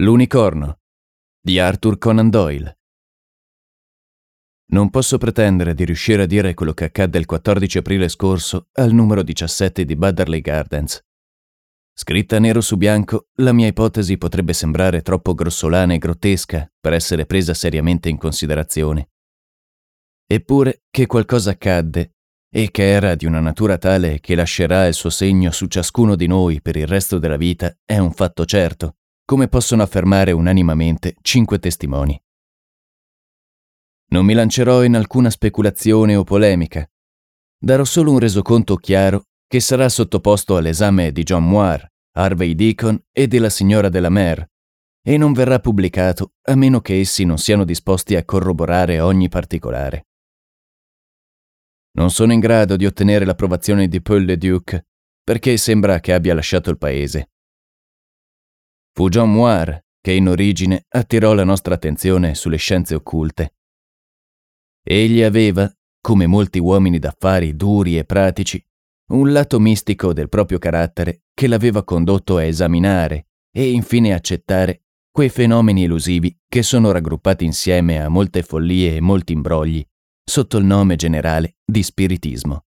L'unicorno di Arthur Conan Doyle. Non posso pretendere di riuscire a dire quello che accadde il 14 aprile scorso al numero 17 di Badderley Gardens. Scritta nero su bianco, la mia ipotesi potrebbe sembrare troppo grossolana e grottesca per essere presa seriamente in considerazione. Eppure che qualcosa accadde e che era di una natura tale che lascerà il suo segno su ciascuno di noi per il resto della vita è un fatto certo come possono affermare unanimamente cinque testimoni. Non mi lancerò in alcuna speculazione o polemica. Darò solo un resoconto chiaro che sarà sottoposto all'esame di John Moore, Harvey Deacon e della signora della Mer, e non verrà pubblicato a meno che essi non siano disposti a corroborare ogni particolare. Non sono in grado di ottenere l'approvazione di Paul le Duc perché sembra che abbia lasciato il paese. Fu John Moore che in origine attirò la nostra attenzione sulle scienze occulte. Egli aveva, come molti uomini d'affari duri e pratici, un lato mistico del proprio carattere che l'aveva condotto a esaminare e infine accettare quei fenomeni elusivi che sono raggruppati insieme a molte follie e molti imbrogli sotto il nome generale di spiritismo.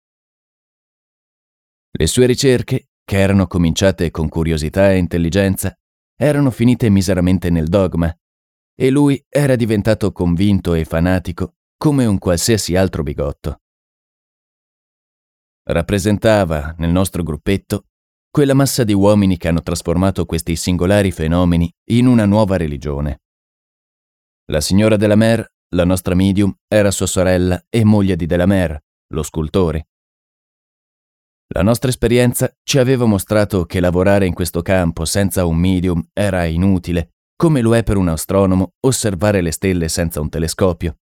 Le sue ricerche, che erano cominciate con curiosità e intelligenza, erano finite miseramente nel dogma, e lui era diventato convinto e fanatico come un qualsiasi altro bigotto. Rappresentava, nel nostro gruppetto, quella massa di uomini che hanno trasformato questi singolari fenomeni in una nuova religione. La signora Delamer, la nostra medium, era sua sorella e moglie di Delamer, lo scultore. La nostra esperienza ci aveva mostrato che lavorare in questo campo senza un medium era inutile, come lo è per un astronomo osservare le stelle senza un telescopio.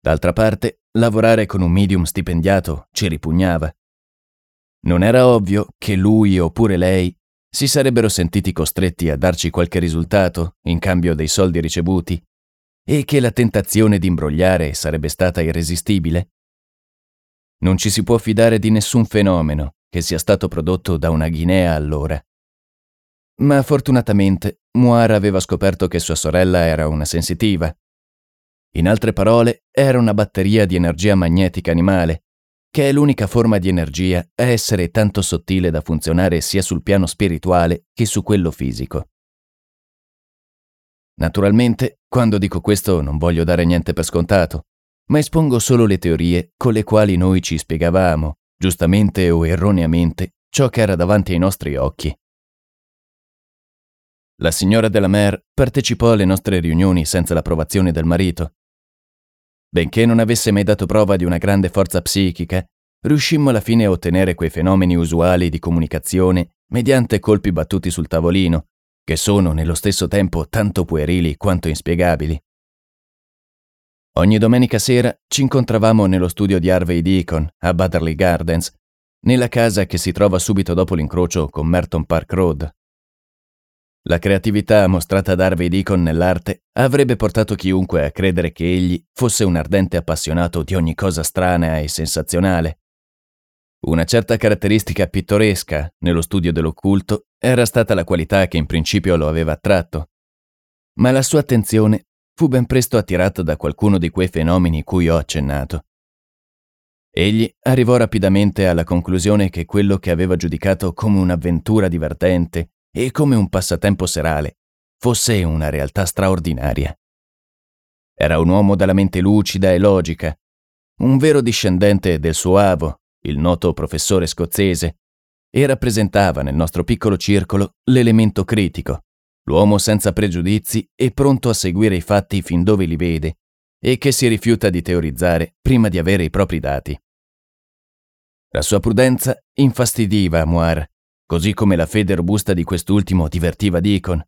D'altra parte, lavorare con un medium stipendiato ci ripugnava. Non era ovvio che lui oppure lei si sarebbero sentiti costretti a darci qualche risultato in cambio dei soldi ricevuti e che la tentazione di imbrogliare sarebbe stata irresistibile? Non ci si può fidare di nessun fenomeno che sia stato prodotto da una ghinea allora. Ma fortunatamente Moira aveva scoperto che sua sorella era una sensitiva. In altre parole, era una batteria di energia magnetica animale, che è l'unica forma di energia a essere tanto sottile da funzionare sia sul piano spirituale che su quello fisico. Naturalmente, quando dico questo non voglio dare niente per scontato ma espongo solo le teorie con le quali noi ci spiegavamo, giustamente o erroneamente, ciò che era davanti ai nostri occhi. La signora della Mer partecipò alle nostre riunioni senza l'approvazione del marito. Benché non avesse mai dato prova di una grande forza psichica, riuscimmo alla fine a ottenere quei fenomeni usuali di comunicazione mediante colpi battuti sul tavolino, che sono nello stesso tempo tanto puerili quanto inspiegabili. Ogni domenica sera ci incontravamo nello studio di Harvey Deacon a Butterley Gardens, nella casa che si trova subito dopo l'incrocio con Merton Park Road. La creatività mostrata da Harvey Deacon nell'arte avrebbe portato chiunque a credere che egli fosse un ardente appassionato di ogni cosa strana e sensazionale. Una certa caratteristica pittoresca nello studio dell'occulto era stata la qualità che in principio lo aveva attratto, ma la sua attenzione fu ben presto attirato da qualcuno di quei fenomeni cui ho accennato. Egli arrivò rapidamente alla conclusione che quello che aveva giudicato come un'avventura divertente e come un passatempo serale fosse una realtà straordinaria. Era un uomo dalla mente lucida e logica, un vero discendente del suo avo, il noto professore scozzese, e rappresentava nel nostro piccolo circolo l'elemento critico, l'uomo senza pregiudizi e pronto a seguire i fatti fin dove li vede e che si rifiuta di teorizzare prima di avere i propri dati. La sua prudenza infastidiva Moir, così come la fede robusta di quest'ultimo divertiva Deacon,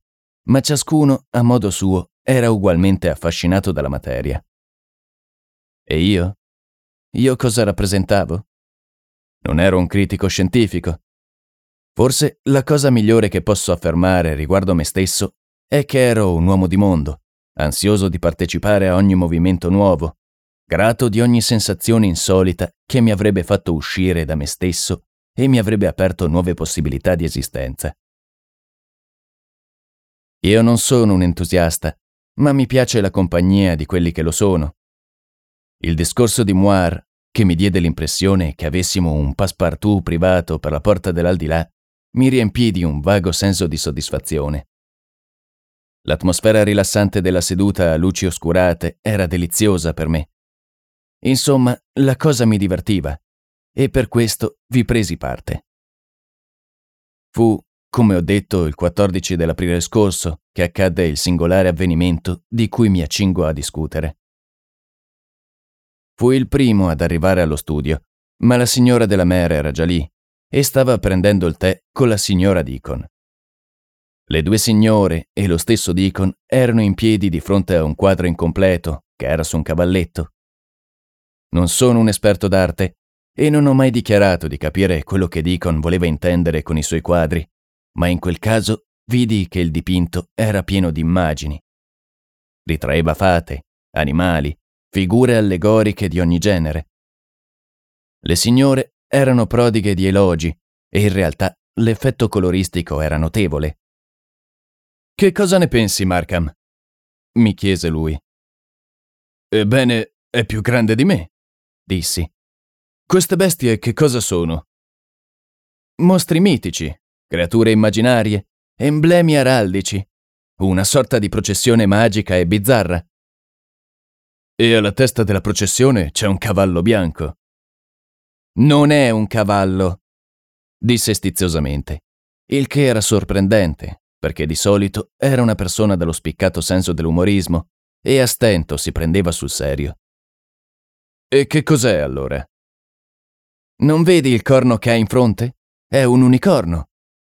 ma ciascuno, a modo suo, era ugualmente affascinato dalla materia. E io? Io cosa rappresentavo? Non ero un critico scientifico. Forse la cosa migliore che posso affermare riguardo me stesso è che ero un uomo di mondo, ansioso di partecipare a ogni movimento nuovo, grato di ogni sensazione insolita che mi avrebbe fatto uscire da me stesso e mi avrebbe aperto nuove possibilità di esistenza. Io non sono un entusiasta, ma mi piace la compagnia di quelli che lo sono. Il discorso di Moir, che mi diede l'impressione che avessimo un passepartout privato per la porta dell'aldilà, mi riempì di un vago senso di soddisfazione. L'atmosfera rilassante della seduta a luci oscurate era deliziosa per me. Insomma, la cosa mi divertiva e per questo vi presi parte. Fu, come ho detto, il 14 dell'aprile scorso che accadde il singolare avvenimento di cui mi accingo a discutere. Fui il primo ad arrivare allo studio, ma la signora della Mare era già lì e stava prendendo il tè con la signora Deacon. Le due signore e lo stesso Deacon erano in piedi di fronte a un quadro incompleto che era su un cavalletto. Non sono un esperto d'arte e non ho mai dichiarato di capire quello che Deacon voleva intendere con i suoi quadri, ma in quel caso vidi che il dipinto era pieno di immagini. Ritraeva fate, animali, figure allegoriche di ogni genere. Le signore erano prodighe di elogi e in realtà l'effetto coloristico era notevole. Che cosa ne pensi, Markham? mi chiese lui. Ebbene, è più grande di me, dissi. Queste bestie che cosa sono? Mostri mitici, creature immaginarie, emblemi araldici, una sorta di processione magica e bizzarra. E alla testa della processione c'è un cavallo bianco. Non è un cavallo, disse stiziosamente, il che era sorprendente, perché di solito era una persona dallo spiccato senso dell'umorismo e a stento si prendeva sul serio. E che cos'è allora? Non vedi il corno che ha in fronte? È un unicorno.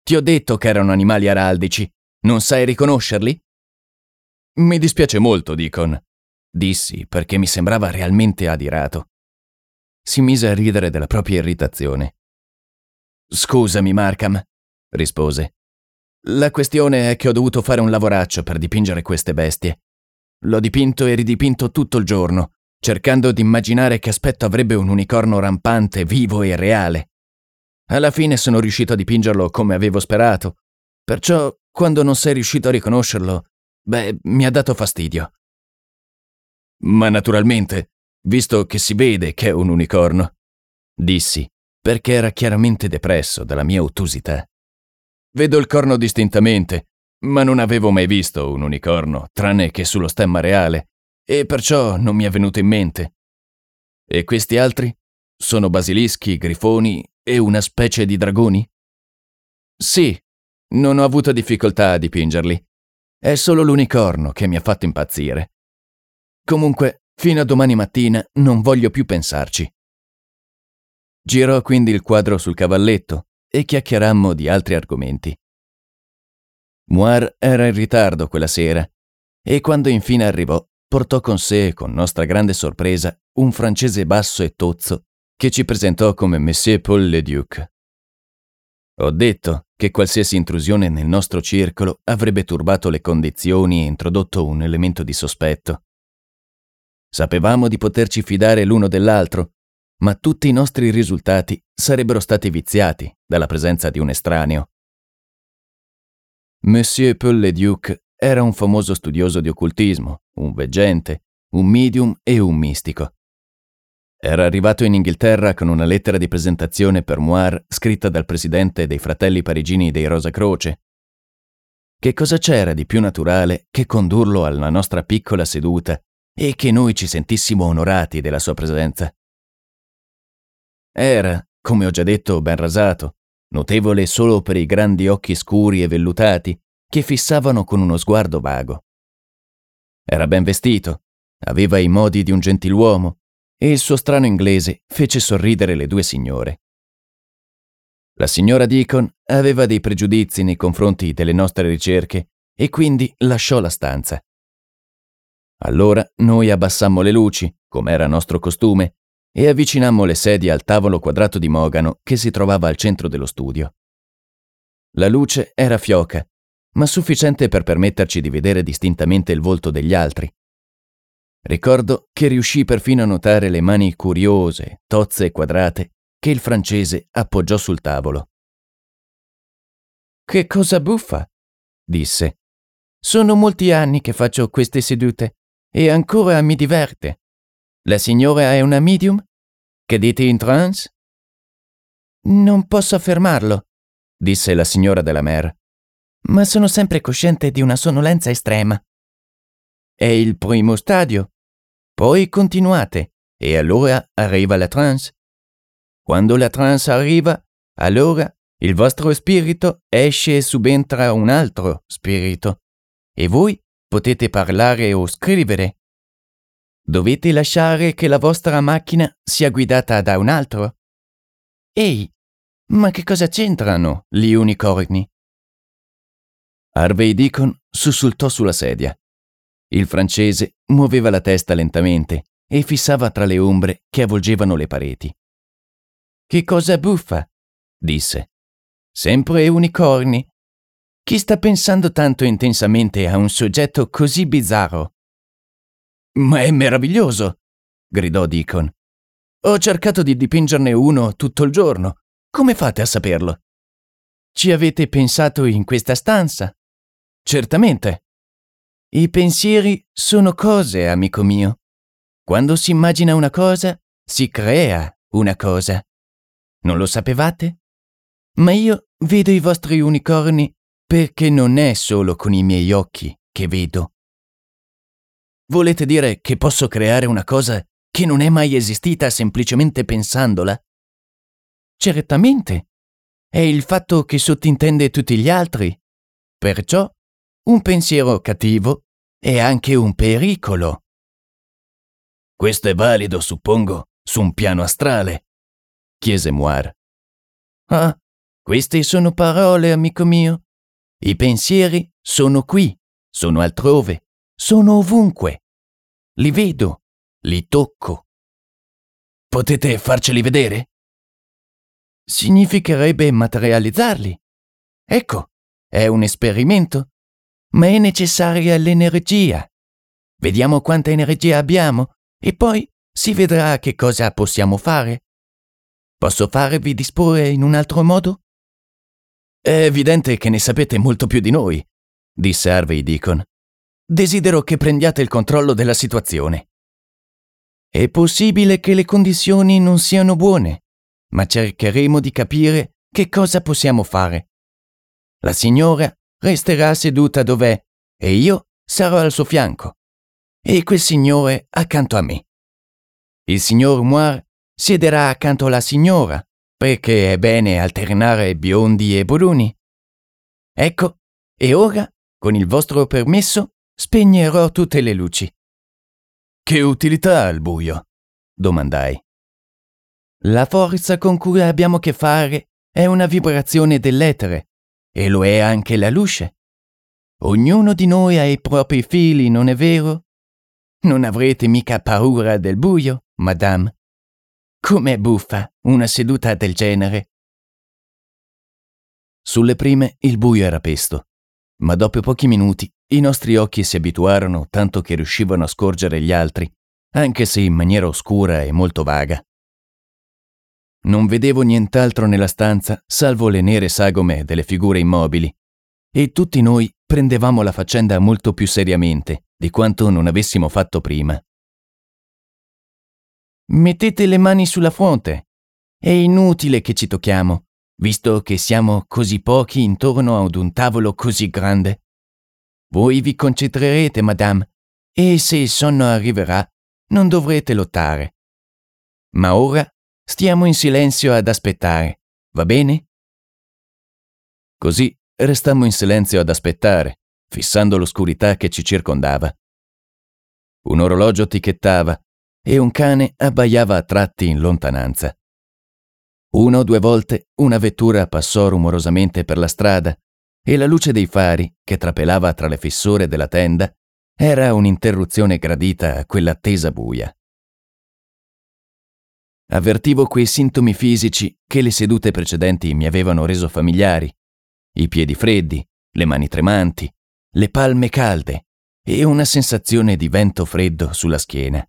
Ti ho detto che erano animali araldici. Non sai riconoscerli? Mi dispiace molto, Deacon, dissi perché mi sembrava realmente adirato. Si mise a ridere della propria irritazione. Scusami, Markham, rispose. La questione è che ho dovuto fare un lavoraccio per dipingere queste bestie. L'ho dipinto e ridipinto tutto il giorno, cercando di immaginare che aspetto avrebbe un unicorno rampante, vivo e reale. Alla fine sono riuscito a dipingerlo come avevo sperato, perciò quando non sei riuscito a riconoscerlo, beh, mi ha dato fastidio. Ma naturalmente, visto che si vede che è un unicorno, dissi, perché era chiaramente depresso dalla mia ottusità. Vedo il corno distintamente, ma non avevo mai visto un unicorno, tranne che sullo stemma reale, e perciò non mi è venuto in mente. E questi altri? Sono basilischi, grifoni e una specie di dragoni? Sì, non ho avuto difficoltà a dipingerli. È solo l'unicorno che mi ha fatto impazzire. Comunque, fino a domani mattina non voglio più pensarci. Girò quindi il quadro sul cavalletto e chiacchierammo di altri argomenti. Moir era in ritardo quella sera e quando infine arrivò portò con sé, con nostra grande sorpresa, un francese basso e tozzo che ci presentò come Monsieur Paul Le Duc. Ho detto che qualsiasi intrusione nel nostro circolo avrebbe turbato le condizioni e introdotto un elemento di sospetto. Sapevamo di poterci fidare l'uno dell'altro, ma tutti i nostri risultati sarebbero stati viziati dalla presenza di un estraneo. Monsieur Paul Le Duc era un famoso studioso di occultismo, un veggente, un medium e un mistico. Era arrivato in Inghilterra con una lettera di presentazione per Moir scritta dal presidente dei fratelli parigini dei Rosa Croce, che cosa c'era di più naturale che condurlo alla nostra piccola seduta e che noi ci sentissimo onorati della sua presenza. Era, come ho già detto, ben rasato, notevole solo per i grandi occhi scuri e vellutati che fissavano con uno sguardo vago. Era ben vestito, aveva i modi di un gentiluomo e il suo strano inglese fece sorridere le due signore. La signora Deacon aveva dei pregiudizi nei confronti delle nostre ricerche e quindi lasciò la stanza. Allora noi abbassammo le luci, come era nostro costume, e avvicinammo le sedie al tavolo quadrato di mogano che si trovava al centro dello studio. La luce era fioca, ma sufficiente per permetterci di vedere distintamente il volto degli altri. Ricordo che riuscì perfino a notare le mani curiose, tozze e quadrate che il francese appoggiò sul tavolo. Che cosa buffa? disse. Sono molti anni che faccio queste sedute e ancora mi diverte. La signora è una medium? Che dite in trance? Non posso affermarlo, disse la signora della mer, ma sono sempre cosciente di una sonnolenza estrema. È il primo stadio. Poi continuate e allora arriva la trance. Quando la trance arriva, allora il vostro spirito esce e subentra un altro spirito e voi potete parlare o scrivere. Dovete lasciare che la vostra macchina sia guidata da un altro. Ehi, ma che cosa c'entrano gli unicorni? Harvey Deacon sussultò sulla sedia. Il francese muoveva la testa lentamente e fissava tra le ombre che avvolgevano le pareti. Che cosa buffa? disse. Sempre unicorni? Chi sta pensando tanto intensamente a un soggetto così bizzarro? Ma è meraviglioso! gridò Deacon. Ho cercato di dipingerne uno tutto il giorno. Come fate a saperlo? Ci avete pensato in questa stanza? Certamente. I pensieri sono cose, amico mio. Quando si immagina una cosa, si crea una cosa. Non lo sapevate? Ma io vedo i vostri unicorni perché non è solo con i miei occhi che vedo. Volete dire che posso creare una cosa che non è mai esistita semplicemente pensandola? Certamente. È il fatto che sottintende tutti gli altri. Perciò un pensiero cattivo è anche un pericolo. Questo è valido, suppongo, su un piano astrale chiese Moir. Ah, queste sono parole, amico mio. I pensieri sono qui, sono altrove, sono ovunque. Li vedo, li tocco. Potete farceli vedere? Significherebbe materializzarli. Ecco, è un esperimento, ma è necessaria l'energia. Vediamo quanta energia abbiamo e poi si vedrà che cosa possiamo fare. Posso farvi disporre in un altro modo? È evidente che ne sapete molto più di noi, disse Harvey Deacon. Desidero che prendiate il controllo della situazione. È possibile che le condizioni non siano buone, ma cercheremo di capire che cosa possiamo fare. La signora resterà seduta dov'è e io sarò al suo fianco. E quel signore accanto a me. Il signor Moir siederà accanto alla signora, perché è bene alternare biondi e bruni. Ecco, e ora, con il vostro permesso, spegnerò tutte le luci. Che utilità ha il buio? domandai. La forza con cui abbiamo a che fare è una vibrazione dell'etere, e lo è anche la luce. Ognuno di noi ha i propri fili, non è vero? Non avrete mica paura del buio, madame? Com'è buffa una seduta del genere? Sulle prime il buio era pesto, ma dopo pochi minuti i nostri occhi si abituarono tanto che riuscivano a scorgere gli altri, anche se in maniera oscura e molto vaga. Non vedevo nient'altro nella stanza salvo le nere sagome delle figure immobili, e tutti noi prendevamo la faccenda molto più seriamente di quanto non avessimo fatto prima. Mettete le mani sulla fronte. È inutile che ci tocchiamo, visto che siamo così pochi intorno ad un tavolo così grande. Voi vi concentrerete, madame, e se il sonno arriverà, non dovrete lottare. Ma ora stiamo in silenzio ad aspettare, va bene? Così restammo in silenzio ad aspettare, fissando l'oscurità che ci circondava. Un orologio ticchettava e un cane abbaiava a tratti in lontananza. Una o due volte una vettura passò rumorosamente per la strada e la luce dei fari, che trapelava tra le fessure della tenda, era un'interruzione gradita a quell'attesa buia. Avvertivo quei sintomi fisici che le sedute precedenti mi avevano reso familiari, i piedi freddi, le mani tremanti, le palme calde e una sensazione di vento freddo sulla schiena.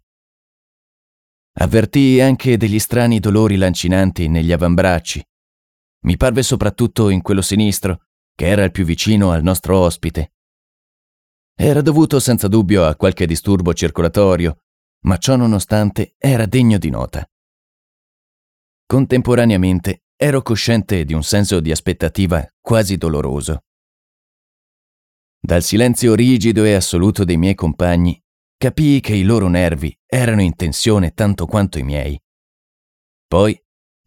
Avvertii anche degli strani dolori lancinanti negli avambracci. Mi parve soprattutto in quello sinistro, che era il più vicino al nostro ospite. Era dovuto senza dubbio a qualche disturbo circolatorio, ma ciò nonostante era degno di nota. Contemporaneamente ero cosciente di un senso di aspettativa quasi doloroso. Dal silenzio rigido e assoluto dei miei compagni, capii che i loro nervi erano in tensione tanto quanto i miei. Poi,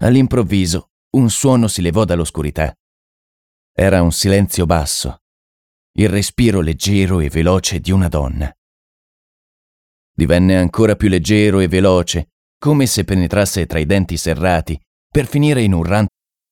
all'improvviso, un suono si levò dall'oscurità. Era un silenzio basso, il respiro leggero e veloce di una donna. Divenne ancora più leggero e veloce, come se penetrasse tra i denti serrati, per finire in un ranto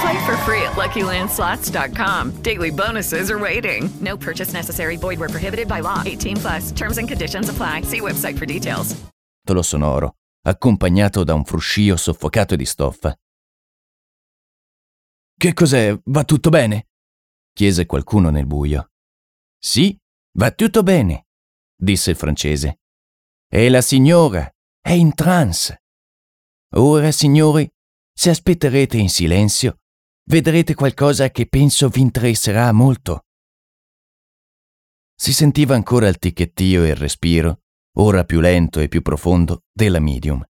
Play for free at LuckyLandSlots.com. Daily bonuses are waiting. No purchase necessary. Void where prohibited by law. 18 plus. Terms and conditions apply. See website for details. Tolo sonoro, accompagnato da un fruscio soffocato di stoffa. Che cos'è? Va tutto bene? chiese qualcuno nel buio. Sì, va tutto bene, disse il francese. E la signora è in trance. Ora, signori, se aspetterete in silenzio, vedrete qualcosa che penso vi interesserà molto. Si sentiva ancora il ticchettio e il respiro, ora più lento e più profondo, della medium.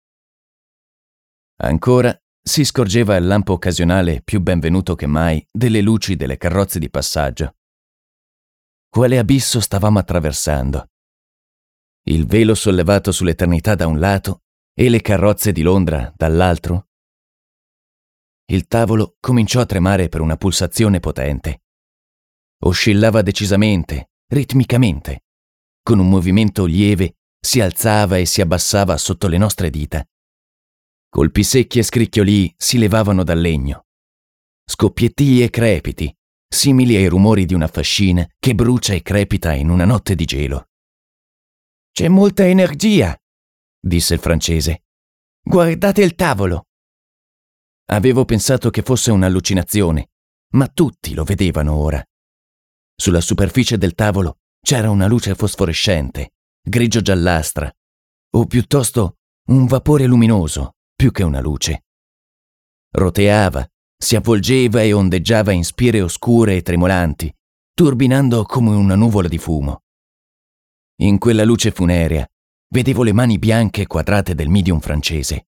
Ancora si scorgeva il lampo occasionale più benvenuto che mai delle luci delle carrozze di passaggio. Quale abisso stavamo attraversando? Il velo sollevato sull'eternità da un lato e le carrozze di Londra dall'altro? Il tavolo cominciò a tremare per una pulsazione potente. Oscillava decisamente, ritmicamente. Con un movimento lieve si alzava e si abbassava sotto le nostre dita. Colpi secchi e scricchiolii si levavano dal legno. Scoppiettii e crepiti, simili ai rumori di una fascina che brucia e crepita in una notte di gelo. C'è molta energia, disse il francese. Guardate il tavolo. Avevo pensato che fosse un'allucinazione, ma tutti lo vedevano ora. Sulla superficie del tavolo c'era una luce fosforescente, grigio-giallastra, o piuttosto un vapore luminoso, più che una luce. Roteava, si avvolgeva e ondeggiava in spire oscure e tremolanti, turbinando come una nuvola di fumo. In quella luce funerea vedevo le mani bianche quadrate del medium francese.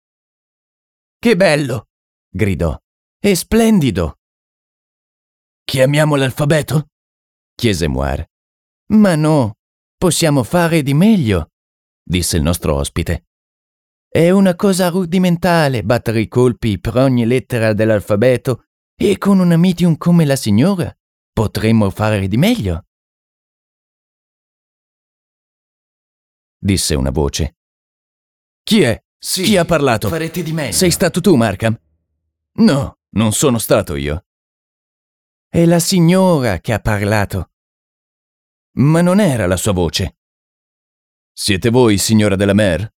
Che bello! Gridò. È splendido! Chiamiamo l'alfabeto? chiese Moir. Ma no, possiamo fare di meglio, disse il nostro ospite. È una cosa rudimentale battere i colpi per ogni lettera dell'alfabeto e con una medium come la signora potremmo fare di meglio. Disse una voce. Chi è? Sì, Chi ha parlato? Farete di meglio. Sei stato tu, Markham? No, non sono stato io. È la signora che ha parlato. Ma non era la sua voce. Siete voi, signora della Mer?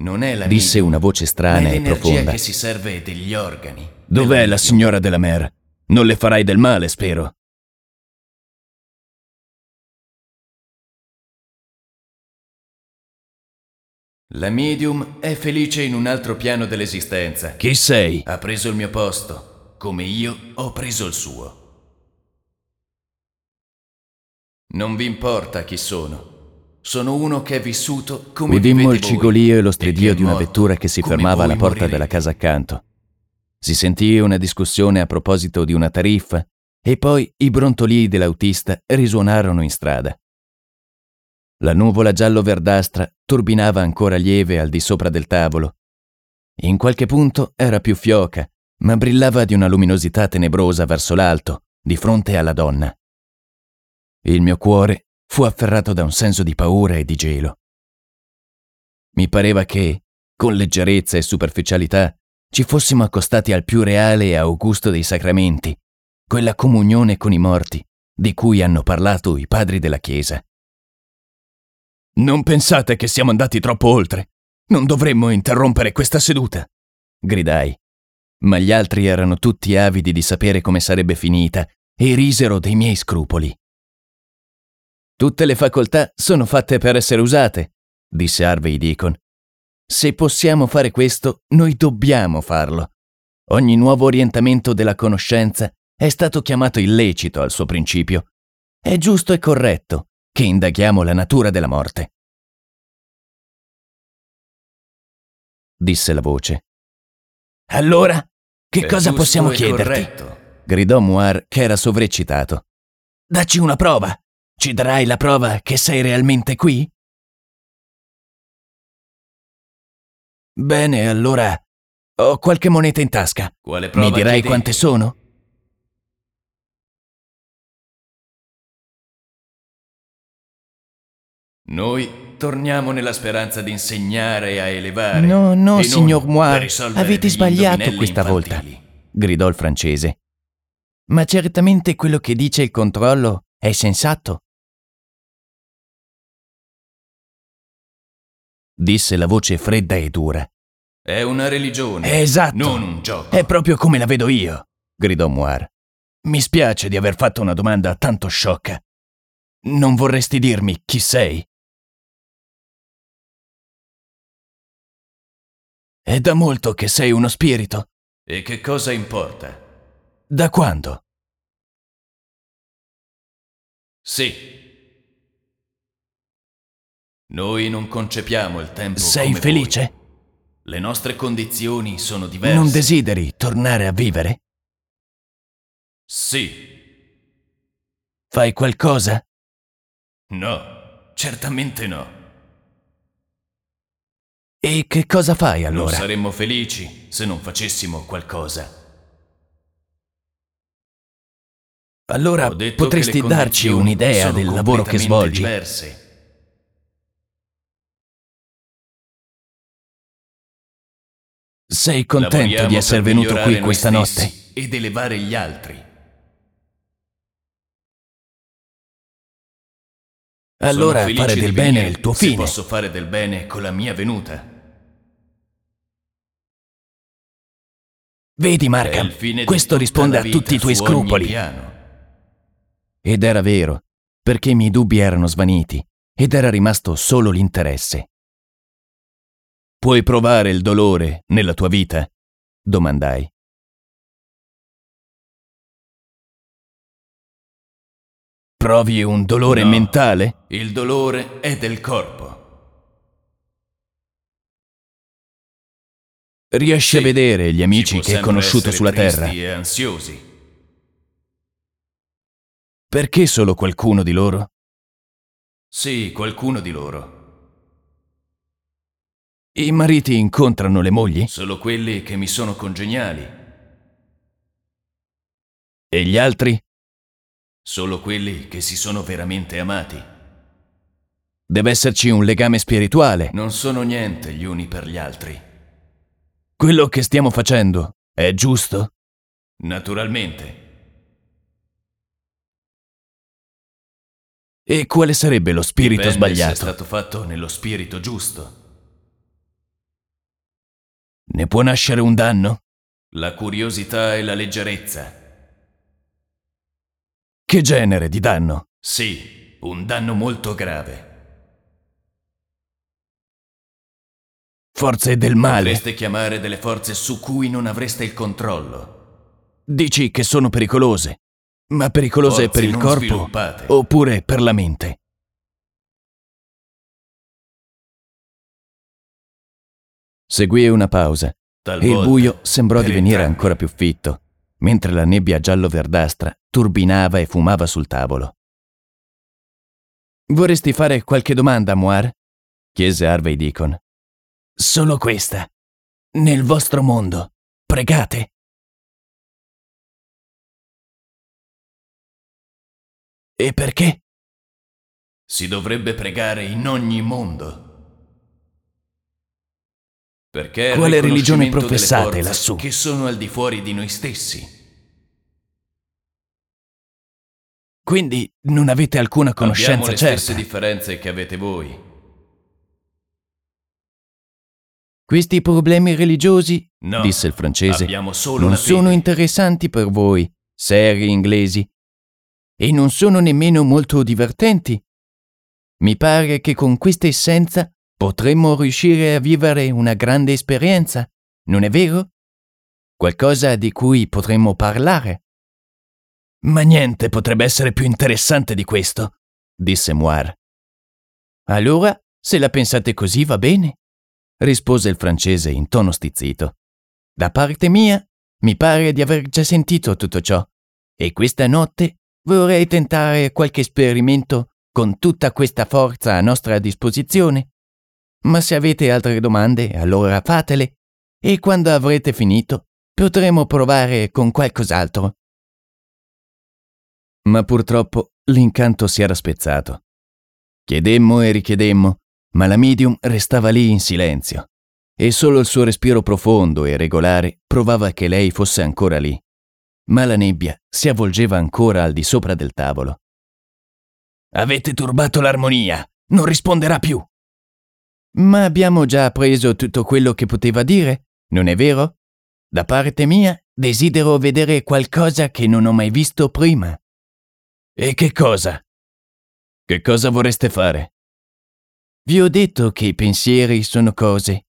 Non è la Disse una voce strana e profonda. che si serve degli organi. Dov'è la signora della Mer? Non le farai del male, spero. La medium è felice in un altro piano dell'esistenza. Chi sei? Ha preso il mio posto, come io ho preso il suo. Non vi importa chi sono. Sono uno che è vissuto come Udimmo il cigolio e lo stridio di una vettura che si fermava alla porta morirete. della casa accanto. Si sentì una discussione a proposito di una tariffa e poi i brontolii dell'autista risuonarono in strada. La nuvola giallo-verdastra turbinava ancora lieve al di sopra del tavolo. In qualche punto era più fioca, ma brillava di una luminosità tenebrosa verso l'alto, di fronte alla donna. Il mio cuore fu afferrato da un senso di paura e di gelo. Mi pareva che, con leggerezza e superficialità, ci fossimo accostati al più reale e augusto dei sacramenti, quella comunione con i morti di cui hanno parlato i padri della Chiesa. Non pensate che siamo andati troppo oltre? Non dovremmo interrompere questa seduta? gridai. Ma gli altri erano tutti avidi di sapere come sarebbe finita e risero dei miei scrupoli. Tutte le facoltà sono fatte per essere usate, disse Harvey Deacon. Se possiamo fare questo, noi dobbiamo farlo. Ogni nuovo orientamento della conoscenza è stato chiamato illecito al suo principio. È giusto e corretto che indaghiamo la natura della morte. Disse la voce. Allora, che È cosa possiamo chiederti? corretto. gridò Moir, che era sovreccitato. Dacci una prova. Ci darai la prova che sei realmente qui? Bene, allora ho qualche moneta in tasca. Mi dirai quante sono? Noi torniamo nella speranza di insegnare a elevare. No, no, signor Moir, avete sbagliato questa volta, infantili. gridò il francese. Ma certamente quello che dice il controllo è sensato. Disse la voce fredda e dura. È una religione. Esatto. Non un gioco. È proprio come la vedo io, gridò Moir. Mi spiace di aver fatto una domanda tanto sciocca. Non vorresti dirmi chi sei? È da molto che sei uno spirito. E che cosa importa? Da quando? Sì. Noi non concepiamo il tempo Sei felice? voi. Le nostre condizioni sono diverse. Non desideri tornare a vivere? Sì. Fai qualcosa? No. Certamente no. E che cosa fai allora? Non saremmo felici se non facessimo qualcosa. allora potresti darci un'idea del lavoro che svolgi? diverse. Sei contento Lavoriamo di essere venuto qui questa notte? Ed elevare gli altri. Allora fare del bene è il tuo se fine. posso fare del bene con la mia venuta. Vedi Markham, questo risponde a tutti i tuoi scrupoli. Ed era vero, perché i miei dubbi erano svaniti ed era rimasto solo l'interesse. Puoi provare il dolore nella tua vita? domandai. Provi un dolore No. mentale? Il dolore è del corpo. Riesci a vedere gli amici che hai conosciuto sulla Terra? e ansiosi. Perché solo qualcuno di loro? Sì, qualcuno di loro. I mariti incontrano le mogli? Solo quelli che mi sono congeniali. E gli altri? Solo quelli che si sono veramente amati. Deve esserci un legame spirituale. Non sono niente gli uni per gli altri. Quello che stiamo facendo è giusto? Naturalmente. E quale sarebbe lo spirito Dipende se sbagliato? è stato fatto nello spirito giusto. Ne può nascere un danno? La curiosità e la leggerezza. Che genere di danno? Sì, un danno molto grave. Forze del male. Potreste chiamare delle forze su cui non avreste il controllo. Dici che sono pericolose. Ma pericolose Forze per il corpo oppure per la mente? Seguì una pausa e il Talvolta, buio sembrò divenire ancora più fitto, mentre la nebbia giallo-verdastra turbinava e fumava sul tavolo. Vorresti fare qualche domanda, Moir? chiese Harvey Deacon. Solo questa. Nel vostro mondo, pregate? E perché? Si dovrebbe pregare in ogni mondo. Perché Quale religione professate lassù? Che sono al di fuori di noi stessi. Quindi non avete alcuna Abbiamo conoscenza le certa? stesse differenze che avete voi. Questi problemi religiosi, No, disse il francese, abbiamo non sono fede. interessanti per voi, seri inglesi, e non sono nemmeno molto divertenti. Mi pare che con questa essenza potremmo riuscire a vivere una grande esperienza, non è vero? Qualcosa di cui potremmo parlare. Ma niente potrebbe essere più interessante di questo, disse Moir. Allora, se la pensate così va bene, rispose il francese in tono stizzito. Da parte mia, mi pare di aver già sentito tutto ciò, e questa notte vorrei tentare qualche esperimento con tutta questa forza a nostra disposizione. Ma se avete altre domande, allora fatele, e quando avrete finito, potremo provare con qualcos'altro. Ma purtroppo l'incanto si era spezzato. Chiedemmo e richiedemmo, ma la medium restava lì in silenzio, e solo il suo respiro profondo e regolare provava che lei fosse ancora lì. Ma la nebbia si avvolgeva ancora al di sopra del tavolo. Avete turbato l'armonia, non risponderà più. Ma abbiamo già appreso tutto quello che poteva dire, non è vero? Da parte mia, desidero vedere qualcosa che non ho mai visto prima. E che cosa? Che cosa vorreste fare? Vi ho detto che i pensieri sono cose.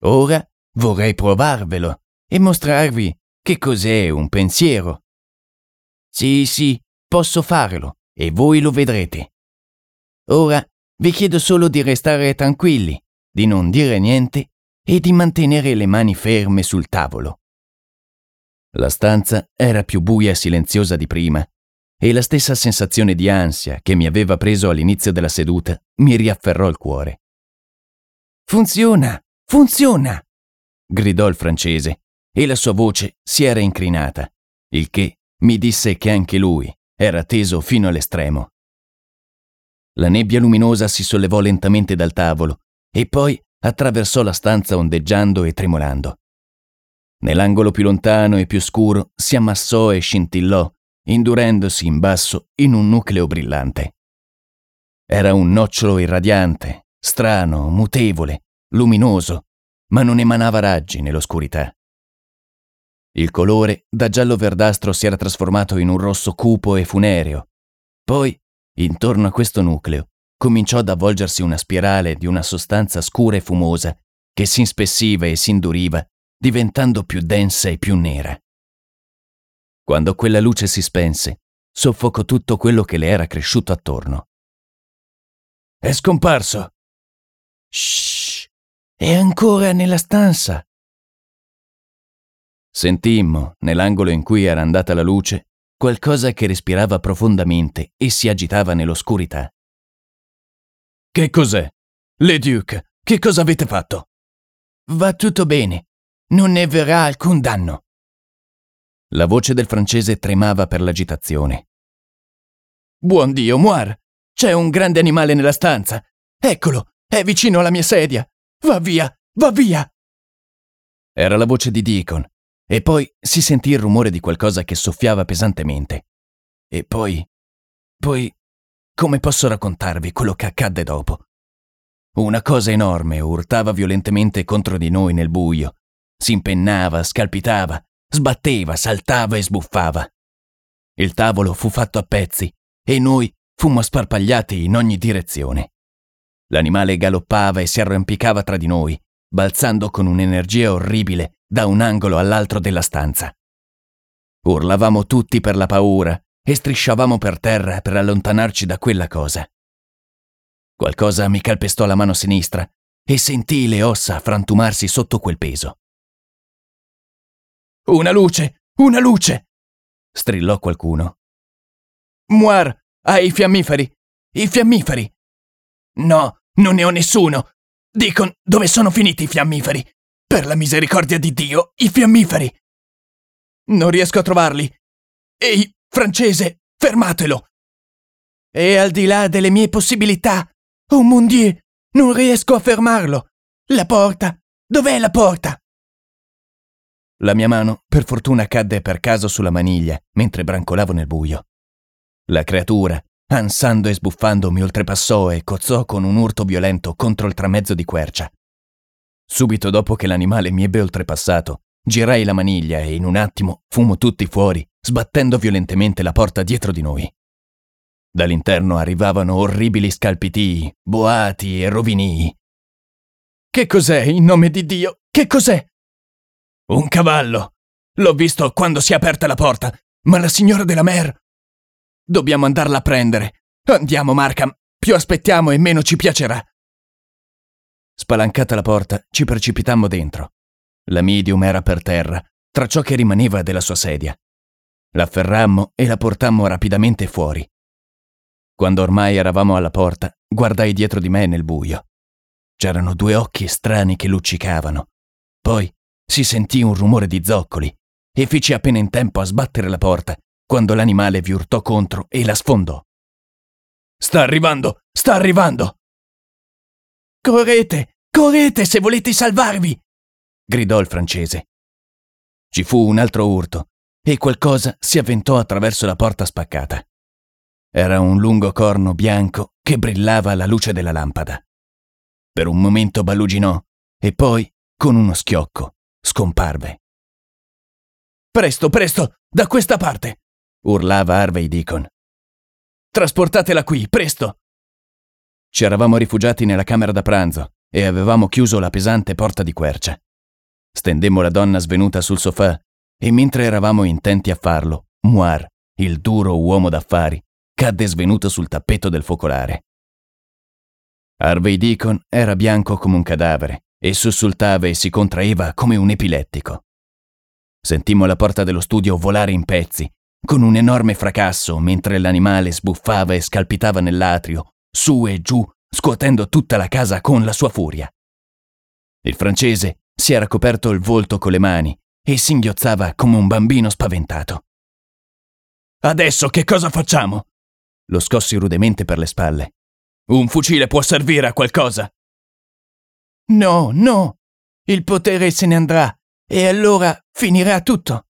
Ora vorrei provarvelo e mostrarvi che cos'è un pensiero. Sì, sì, posso farlo e voi lo vedrete. Ora vi chiedo solo di restare tranquilli, di non dire niente e di mantenere le mani ferme sul tavolo. La stanza era più buia e silenziosa di prima e la stessa sensazione di ansia che mi aveva preso all'inizio della seduta mi riafferrò il cuore. Funziona! Funziona! gridò il francese e la sua voce si era incrinata, il che mi disse che anche lui era teso fino all'estremo. La nebbia luminosa si sollevò lentamente dal tavolo e poi attraversò la stanza ondeggiando e tremolando. Nell'angolo più lontano e più scuro si ammassò e scintillò, indurendosi in basso in un nucleo brillante. Era un nocciolo irradiante, strano, mutevole, luminoso, ma non emanava raggi nell'oscurità. Il colore da giallo-verdastro si era trasformato in un rosso cupo e funereo. Poi, intorno a questo nucleo, cominciò ad avvolgersi una spirale di una sostanza scura e fumosa che si inspessiva e si induriva, diventando più densa e più nera. Quando quella luce si spense, soffocò tutto quello che le era cresciuto attorno. È scomparso. Shh! È ancora nella stanza. Sentimmo, nell'angolo in cui era andata la luce, qualcosa che respirava profondamente e si agitava nell'oscurità. Che cos'è? Le Duke, che cosa avete fatto? Va tutto bene. Non ne verrà alcun danno. La voce del francese tremava per l'agitazione. Buon Dio, Moir! C'è un grande animale nella stanza. Eccolo, è vicino alla mia sedia. Va via, va via! Era la voce di Deacon, e poi si sentì il rumore di qualcosa che soffiava pesantemente. E poi... poi... come posso raccontarvi quello che accadde dopo? Una cosa enorme urtava violentemente contro di noi nel buio. Si impennava, scalpitava, sbatteva, saltava e sbuffava. Il tavolo fu fatto a pezzi e noi fummo sparpagliati in ogni direzione. L'animale galoppava e si arrampicava tra di noi, balzando con un'energia orribile da un angolo all'altro della stanza. Urlavamo tutti per la paura e strisciavamo per terra per allontanarci da quella cosa. Qualcosa mi calpestò la mano sinistra e sentii le ossa frantumarsi sotto quel peso. Una luce! Una luce! strillò qualcuno. Moir, hai i fiammiferi! I fiammiferi! No, non ne ho nessuno! Deacon, dove sono finiti i fiammiferi? Per la misericordia di Dio, i fiammiferi! Non riesco a trovarli. Ehi, francese, fermatelo! È al di là delle mie possibilità. Oh mon Dieu, non riesco a fermarlo. La porta. Dov'è la porta? La mia mano, per fortuna, cadde per caso sulla maniglia mentre brancolavo nel buio. La creatura, ansando e sbuffando, mi oltrepassò e cozzò con un urto violento contro il tramezzo di quercia. Subito dopo che l'animale mi ebbe oltrepassato, girai la maniglia e in un attimo fummo tutti fuori, sbattendo violentemente la porta dietro di noi. Dall'interno arrivavano orribili scalpitii, boati e rovinii. Che cos'è, in nome di Dio? Che cos'è? Un cavallo. L'ho visto quando si è aperta la porta, ma la signora della Mer Dobbiamo andarla a prendere. Andiamo, Markham. Più aspettiamo e meno ci piacerà. Spalancata la porta, ci precipitammo dentro. La medium era per terra, tra ciò che rimaneva della sua sedia. L'afferrammo e la portammo rapidamente fuori. Quando ormai eravamo alla porta, guardai dietro di me nel buio. C'erano due occhi strani che luccicavano. Poi si sentì un rumore di zoccoli e feci appena in tempo a sbattere la porta quando l'animale vi urtò contro e la sfondò. Sta arrivando! Sta arrivando! Correte! Correte se volete salvarvi! gridò il francese. Ci fu un altro urto e qualcosa si avventò attraverso la porta spaccata. Era un lungo corno bianco che brillava alla luce della lampada. Per un momento baluginò e poi, con uno schiocco, scomparve. Presto, presto, da questa parte! urlava Harvey Deacon. Trasportatela qui, presto! Ci eravamo rifugiati nella camera da pranzo e avevamo chiuso la pesante porta di quercia. Stendemmo la donna svenuta sul sofà e mentre eravamo intenti a farlo, Moir, il duro uomo d'affari, cadde svenuto sul tappeto del focolare. Harvey Deacon era bianco come un cadavere e sussultava e si contraeva come un epilettico. Sentimmo la porta dello studio volare in pezzi con un enorme fracasso mentre l'animale sbuffava e scalpitava nell'atrio, su e giù, scuotendo tutta la casa con la sua furia. Il francese si era coperto il volto con le mani e singhiozzava come un bambino spaventato. Adesso che cosa facciamo? Lo scossi rudemente per le spalle. Un fucile può servire a qualcosa? No, no. Il potere se ne andrà e allora finirà tutto.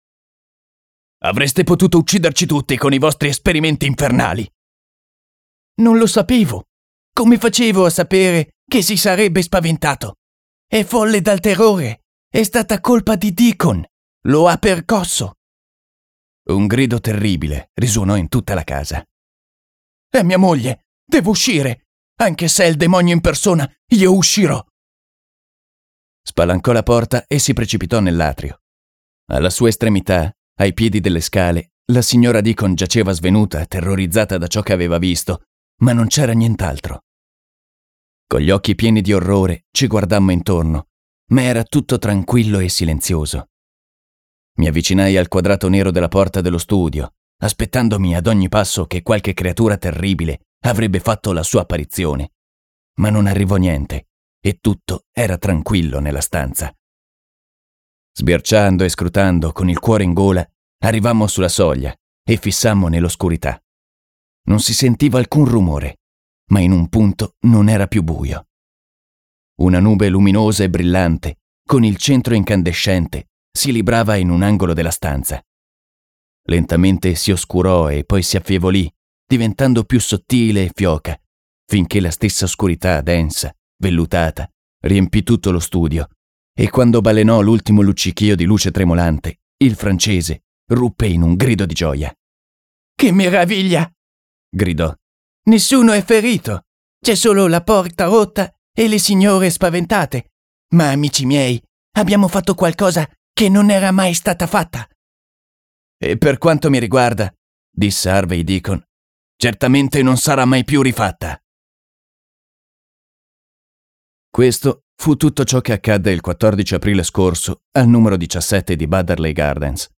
Avreste potuto ucciderci tutti con i vostri esperimenti infernali. Non lo sapevo. Come facevo a sapere che si sarebbe spaventato? È folle dal terrore. È stata colpa di Deacon. Lo ha percosso. Un grido terribile risuonò in tutta la casa. È mia moglie. Devo uscire. Anche se è il demonio in persona, io uscirò. Spalancò la porta e si precipitò nell'atrio. Alla sua estremità ai piedi delle scale, la signora Deacon giaceva svenuta, terrorizzata da ciò che aveva visto, ma non c'era nient'altro. Con gli occhi pieni di orrore ci guardammo intorno, ma era tutto tranquillo e silenzioso. Mi avvicinai al quadrato nero della porta dello studio, aspettandomi ad ogni passo che qualche creatura terribile avrebbe fatto la sua apparizione. Ma non arrivò niente e tutto era tranquillo nella stanza. Sbirciando e scrutando con il cuore in gola, arrivammo sulla soglia e fissammo nell'oscurità. Non si sentiva alcun rumore, ma in un punto non era più buio. Una nube luminosa e brillante, con il centro incandescente, si librava in un angolo della stanza. Lentamente si oscurò e poi si affievolì, diventando più sottile e fioca, finché la stessa oscurità densa, vellutata, riempì tutto lo studio, e quando balenò l'ultimo luccichio di luce tremolante, il francese ruppe in un grido di gioia. Che meraviglia! gridò. Nessuno è ferito. C'è solo la porta rotta e le signore spaventate. Ma amici miei, abbiamo fatto qualcosa che non era mai stata fatta. E per quanto mi riguarda, disse Harvey Deacon, certamente non sarà mai più rifatta. Questo fu tutto ciò che accadde il 14 aprile scorso al numero 17 di Badderley Gardens.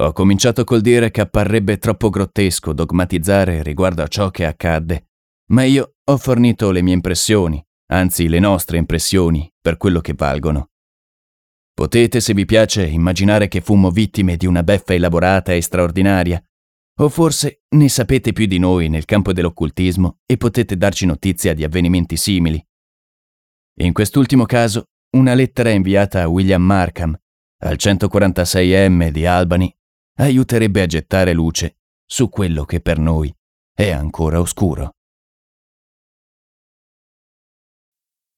Ho cominciato col dire che apparrebbe troppo grottesco dogmatizzare riguardo a ciò che accadde, ma io ho fornito le mie impressioni, anzi le nostre impressioni, per quello che valgono. Potete, se vi piace, immaginare che fummo vittime di una beffa elaborata e straordinaria, o forse ne sapete più di noi nel campo dell'occultismo e potete darci notizia di avvenimenti simili. In quest'ultimo caso, una lettera inviata a William Markham, al 146M di Albany, aiuterebbe a gettare luce su quello che per noi è ancora oscuro.